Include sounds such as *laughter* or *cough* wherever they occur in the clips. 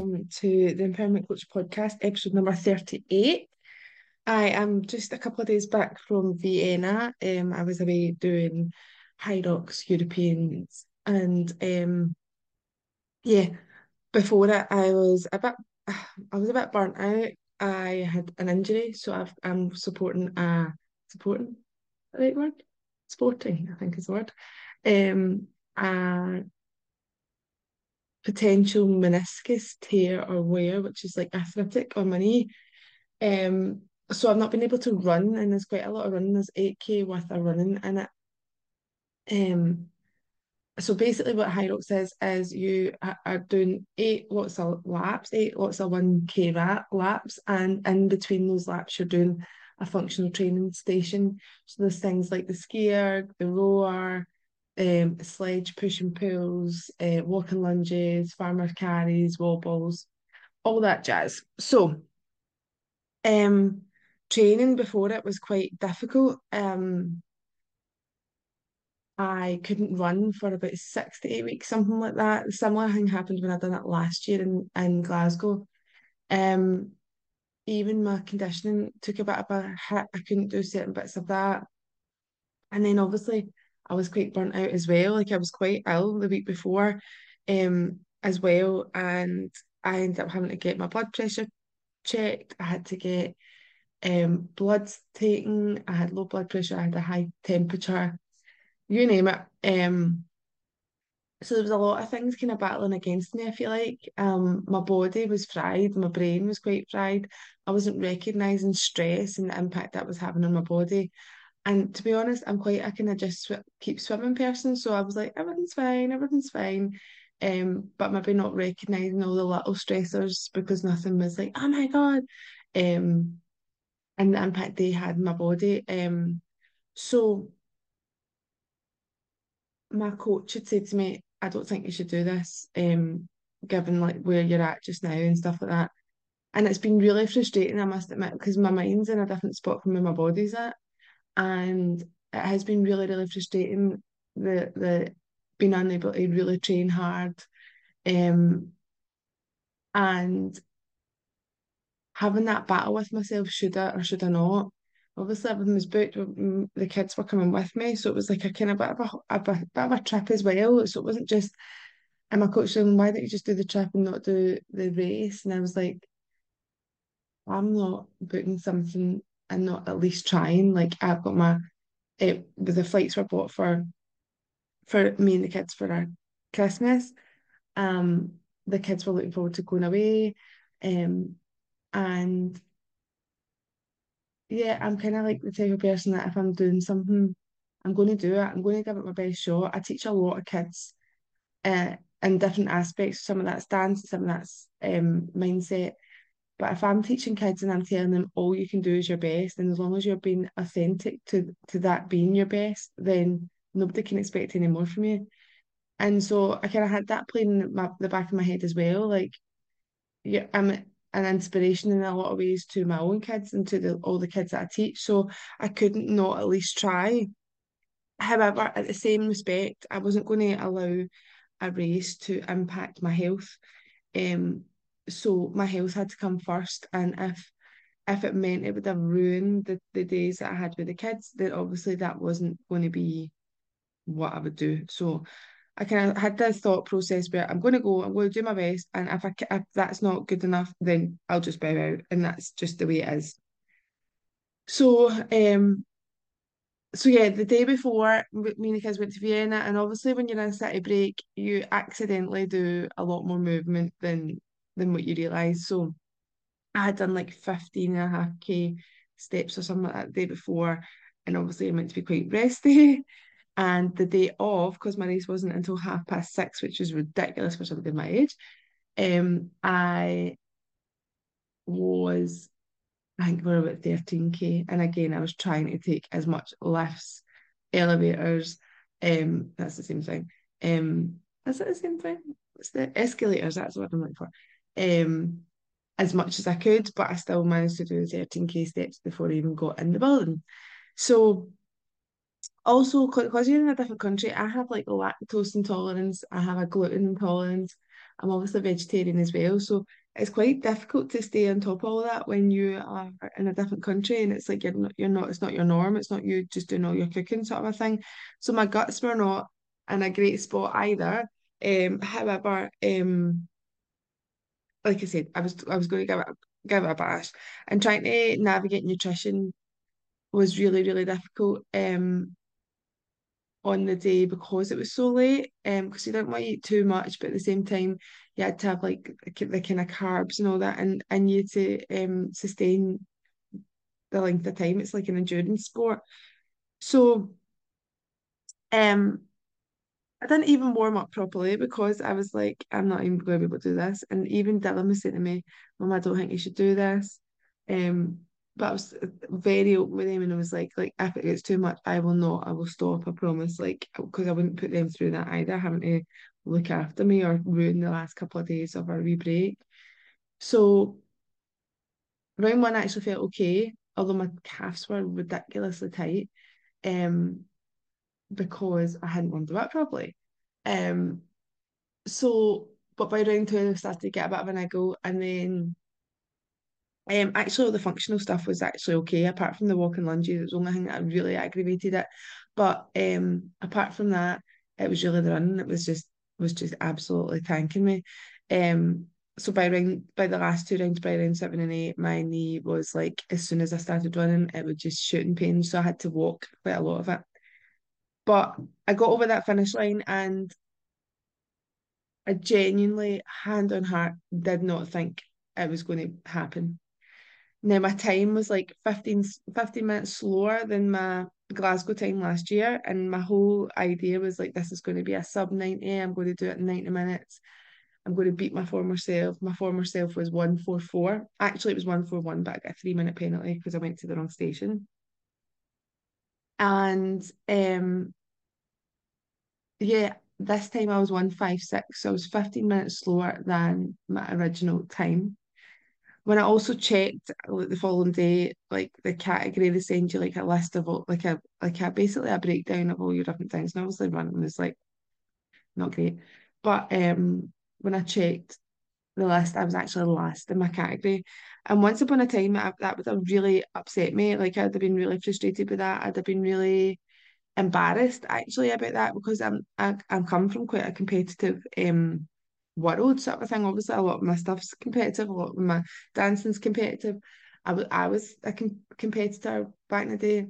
welcome to the Empowerment Coach podcast, episode number 38. I am just a couple of days back from Vienna. Um, I was away doing Hyrox Europeans, and um, yeah, before that, I was a bit, *sighs* I was a bit burnt out. I had an injury, so I've, I'm supporting a supporting the right word, sporting, I think is the word. Um, potential meniscus tear or wear, which is like arthritic on my knee. Um, so I've not been able to run, and there's quite a lot of running. There's 8k worth of running in it. Um, so basically, what Hyrox says is you are doing eight lots of laps, eight lots of 1k rap, laps, and in between those laps, you're doing a functional training station. So there's things like the skier, the rower, um, sledge push and pulls, uh, walking lunges, farmer carries, wall balls, all that jazz. So, um, training before it was quite difficult. Um, I couldn't run for about six to eight weeks, something like that. Similar thing happened when I done it last year in, in Glasgow. Um, even my conditioning took a bit of a hit. I couldn't do certain bits of that. And then obviously I was quite burnt out as well. Like I was quite ill the week before, um, as well. And I ended up having to get my blood pressure checked. I had to get um bloods taken. I had low blood pressure. I had a high temperature. You name it. Um, so there was a lot of things kind of battling against me, I feel like. Um, my body was fried, my brain was quite fried. I wasn't recognising stress and the impact that was having on my body. And to be honest, I'm quite a kind of just sw keep swimming person. So I was like, everything's fine, everything's fine. Um, but maybe not recognising all the little stressors because nothing was like, oh my God. Um, and the impact they had in my body. Um, so my coach had said to me, I don't think you should do this, um, given like where you're at just now and stuff like that. And it's been really frustrating, I must admit, because my mind's in a different spot from where my body's at. And it has been really, really frustrating the the being unable to really train hard. Um and having that battle with myself, should I or should I not? Obviously, everything was booked. The kids were coming with me, so it was like a kind of bit of a, a bit of a trip as well. So it wasn't just and my coach said, why don't you just do the trip and not do the race? And I was like, I'm not booking something and not at least trying. Like I've got my it the flights were bought for for me and the kids for our Christmas. Um the kids were looking forward to going away. Um and yeah, I'm kind of like the type of person that if I'm doing something, I'm going to do it. I'm going to give it my best shot. I teach a lot of kids uh, in different aspects. Some of that's dance, some of that's um, mindset. But if I'm teaching kids and I'm telling them all you can do is your best, and as long as you're being authentic to to that being your best, then nobody can expect any more from you. And so I kind of had that playing in my, the back of my head as well. Like, yeah, I'm an inspiration in a lot of ways to my own kids and to the, all the kids that I teach. So I couldn't not at least try. However, at the same respect, I wasn't going to allow a race to impact my health. Um, so my health had to come first, and if if it meant it would have ruined the, the days that I had with the kids, then obviously that wasn't going to be what I would do. So I kind of had this thought process where I'm going to go, I'm going to do my best, and if I if that's not good enough, then I'll just bow out, and that's just the way it is. So um, so yeah, the day before, me and the kids went to Vienna, and obviously when you're in a city break, you accidentally do a lot more movement than than what you realise. So I had done like 15 and a half K steps or something like that the day before, and obviously I meant to be quite resty. *laughs* And the day of, because my race wasn't until half past six, which was ridiculous for somebody my age, um, I was I think we are about 13k. And again, I was trying to take as much lifts, elevators, um, that's the same thing. Um, is it the same thing? It's the escalators, that's what I'm looking for. Um, as much as I could, but I still managed to do 13k steps before I even got in the building. So also because you're in a different country, I have like a lactose intolerance, I have a gluten intolerance, I'm obviously vegetarian as well. So it's quite difficult to stay on top of all that when you are in a different country and it's like you're not, you're not it's not your norm it's not you just doing all your cooking sort of a thing so my guts were not in a great spot either um however um like I said I was I was going to give it give it a bash. And trying to navigate nutrition was really really difficult um on the day because it was so late um because you don't want to eat too much but at the same time you had to have like the, kind of carbs and all that and and you to um sustain the length of time. It's like an endurance sport. So um I didn't even warm up properly because I was like I'm not even going to be able to do this and even Dylan was saying to me Mom, I don't think you should do this um but I was very open with him and I was like, like if it gets too much, I will not, I will stop, I promise. Like, because I wouldn't put them through that either, having to look after me or ruin the last couple of days of our wee break. So round one I actually felt okay, although my calves were ridiculously tight, um, because I hadn't warmed them up properly. Um, so but by round two I started to get a bit of an niggle and then Um, actually, all the functional stuff was actually okay, apart from the walking lunges. It was the only thing that really aggravated it. But um, apart from that, it was really the running. It was just was just absolutely tanking me. Um, so by round by the last two rounds, by round seven and eight, my knee was like as soon as I started running, it was just shooting pain. So I had to walk quite a lot of it. But I got over that finish line and I genuinely, hand on heart, did not think it was going to happen. Now my time was like 15, 15 minutes slower than my Glasgow time last year, and my whole idea was like this is going to be a sub 90, I'm going to do it in 90 minutes. I'm going to beat my former self. My former self was 144. Actually, it was 141, but I got a three minute penalty because I went to the wrong station. And um yeah, this time I was 156, so I was 15 minutes slower than my original time when I also checked like the following day, like the category, they send you like a list of all, like a like a basically a breakdown of all your different things. And obviously one them was like not great. But um when I checked the list, I was actually last in my category. And once upon a time I, that would have really upset me. Like I'd have been really frustrated with that. I'd have been really embarrassed actually about that because I'm I, I'm come from quite a competitive um world sort of thing. Obviously, a lot of my stuff's competitive, a lot of my dancing's competitive. I, w- I was a com competitor back in the day,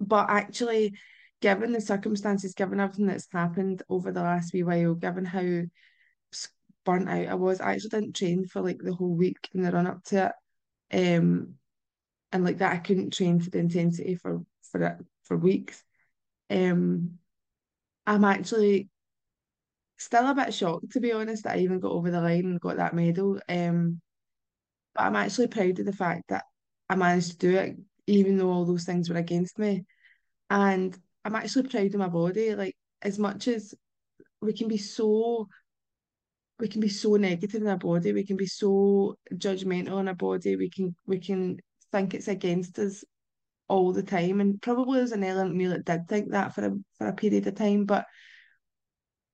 but actually, given the circumstances, given everything that's happened over the last wee while, given how burnt out I was, I actually didn't train for like the whole week in the run up to it. Um, and like that, I couldn't train to the intensity for for it for weeks. Um, I'm actually still a bit shocked to be honest that I even got over the line and got that medal. Um, but I'm actually proud of the fact that I managed to do it, even though all those things were against me. And I'm actually proud of my body. Like as much as we can be so we can be so negative in our body, we can be so judgmental in our body, we can we can think it's against us all the time. And probably there's an element of me that did think that for a for a period of time, but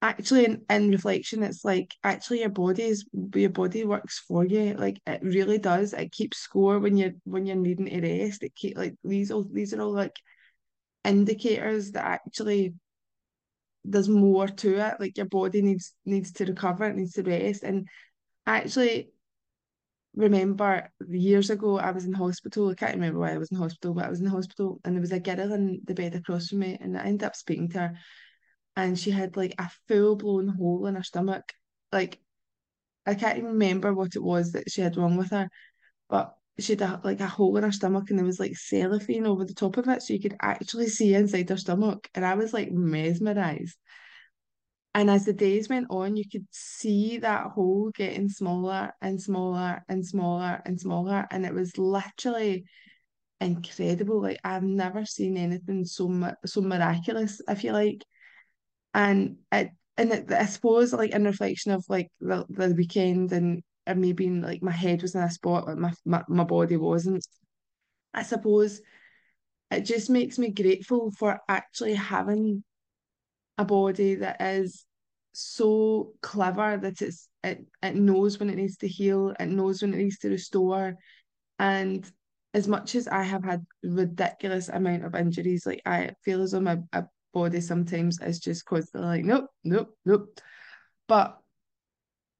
actually in, in reflection it's like actually your body is your body works for you. Like it really does. It keeps score when you're when you're needing to rest. It keep like these all these are all like indicators that actually there's more to it like your body needs needs to recover it needs to rest. And I actually remember years ago I was in hospital. I can't remember why I was in hospital but I was in hospital and there was a girl in the bed across from me and I ended up speaking to her. And she had like a full blown hole in her stomach. Like I can't even remember what it was that she had wrong with her, but she had a, like a hole in her stomach and there was like cellophane over the top of it, so you could actually see inside her stomach. And I was like mesmerized. And as the days went on, you could see that hole getting smaller and smaller and smaller and smaller. And it was literally incredible. Like I've never seen anything so so miraculous, I feel like and it and it, I suppose like in reflection of like the, the weekend and, and me being like my head was in a spot like my, my my body wasn't I suppose it just makes me grateful for actually having a body that is so clever that it's it it knows when it needs to heal, it knows when it needs to restore. And as much as I have had ridiculous amount of injuries, like I feel as though my, my body sometimes is just constantly like, nope, nope, nope. But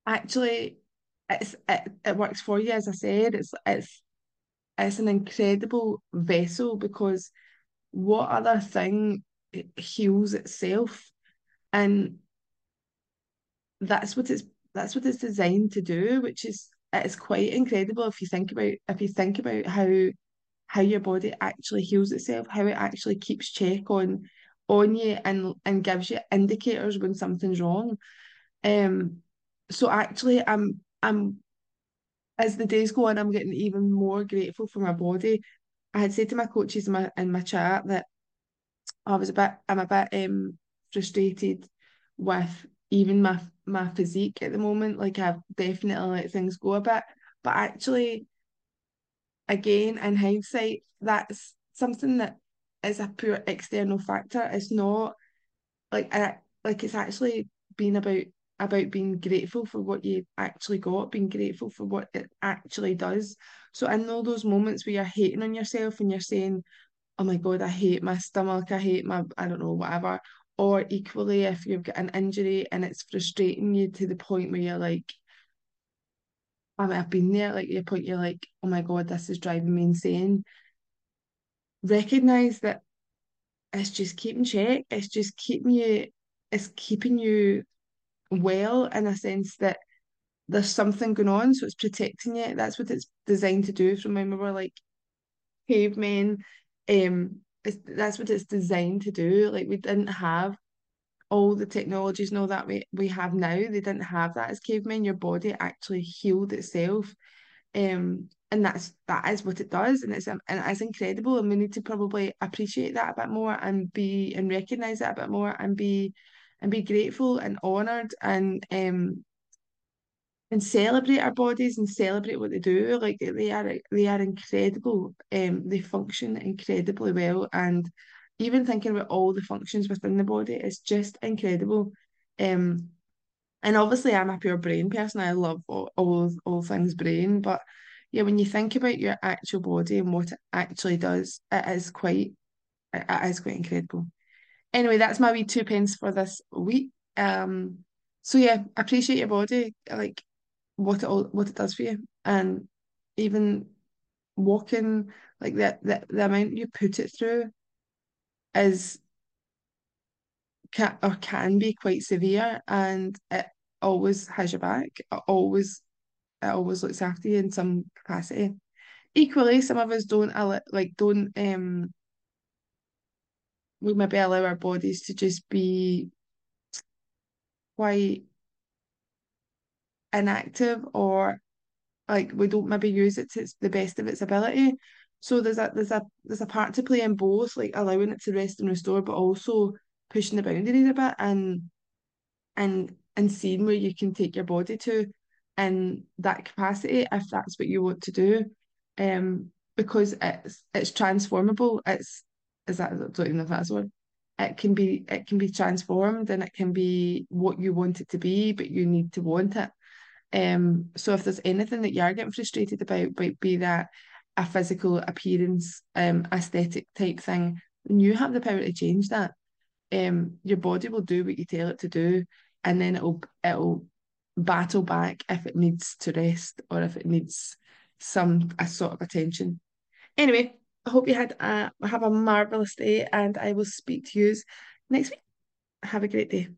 actually it's it, it works for you, as I said. It's it's it's an incredible vessel because what other thing heals itself? And that's what it's that's what it's designed to do, which is it's quite incredible if you think about if you think about how how your body actually heals itself, how it actually keeps check on on you and and gives you indicators when something's wrong. Um so actually I'm I'm as the days go on, I'm getting even more grateful for my body. I had said to my coaches in my in my chat that I was a bit I'm a bit um frustrated with even my my physique at the moment. Like I've definitely let things go a bit. But actually again in hindsight, that's something that is a pure external factor. It's not like I like it's actually been about about being grateful for what you actually got, being grateful for what it actually does. So in all those moments where you're hating on yourself and you're saying, oh my God, I hate my stomach, I hate my, I don't know, whatever. Or equally, if you've got an injury and it's frustrating you to the point where you're like, I mean, I've been there, like the point you're like, oh my God, this is driving me insane. Recognize that it's just keeping check, it's just keeping you, it's keeping you well in a sense that there's something going on, so it's protecting you. That's what it's designed to do from when we were like cavemen. Um, that's what it's designed to do. Like we didn't have all the technologies and all that we, we have now. They didn't have that as cavemen. Your body actually healed itself. Um, and that's that is what it does, and it's and it's incredible. And we need to probably appreciate that a bit more and be and recognize it a bit more and be and be grateful and honored and um and celebrate our bodies and celebrate what they do. Like they are they are incredible. Um, they function incredibly well, and even thinking about all the functions within the body is just incredible. Um, and obviously I'm a pure brain person. I love all all, all things brain, but yeah, when you think about your actual body and what it actually does, it is quite it is quite incredible. Anyway, that's my wee two pence for this week. Um, so yeah, appreciate your body. Like what it all what it does for you and even walking like that the, the amount you put it through is can or can be quite severe and it always has your back it always it always looks after you in some capacity equally some of us don't like don't um we maybe allow our bodies to just be quite inactive or like we don't maybe use it to the best of its ability. So there's a there's a there's a part to play in both, like allowing it to rest and restore, but also pushing the boundaries a bit and and and seeing where you can take your body to in that capacity if that's what you want to do. Um because it's it's transformable. It's is that don't even if that's one. It can be it can be transformed and it can be what you want it to be, but you need to want it. Um, so if there's anything that you're getting frustrated about, might be that a physical appearance, um, aesthetic type thing, you have the power to change that. Um, your body will do what you tell it to do, and then it'll it'll battle back if it needs to rest or if it needs some a sort of attention. Anyway, I hope you had a have a marvelous day, and I will speak to you next week. Have a great day.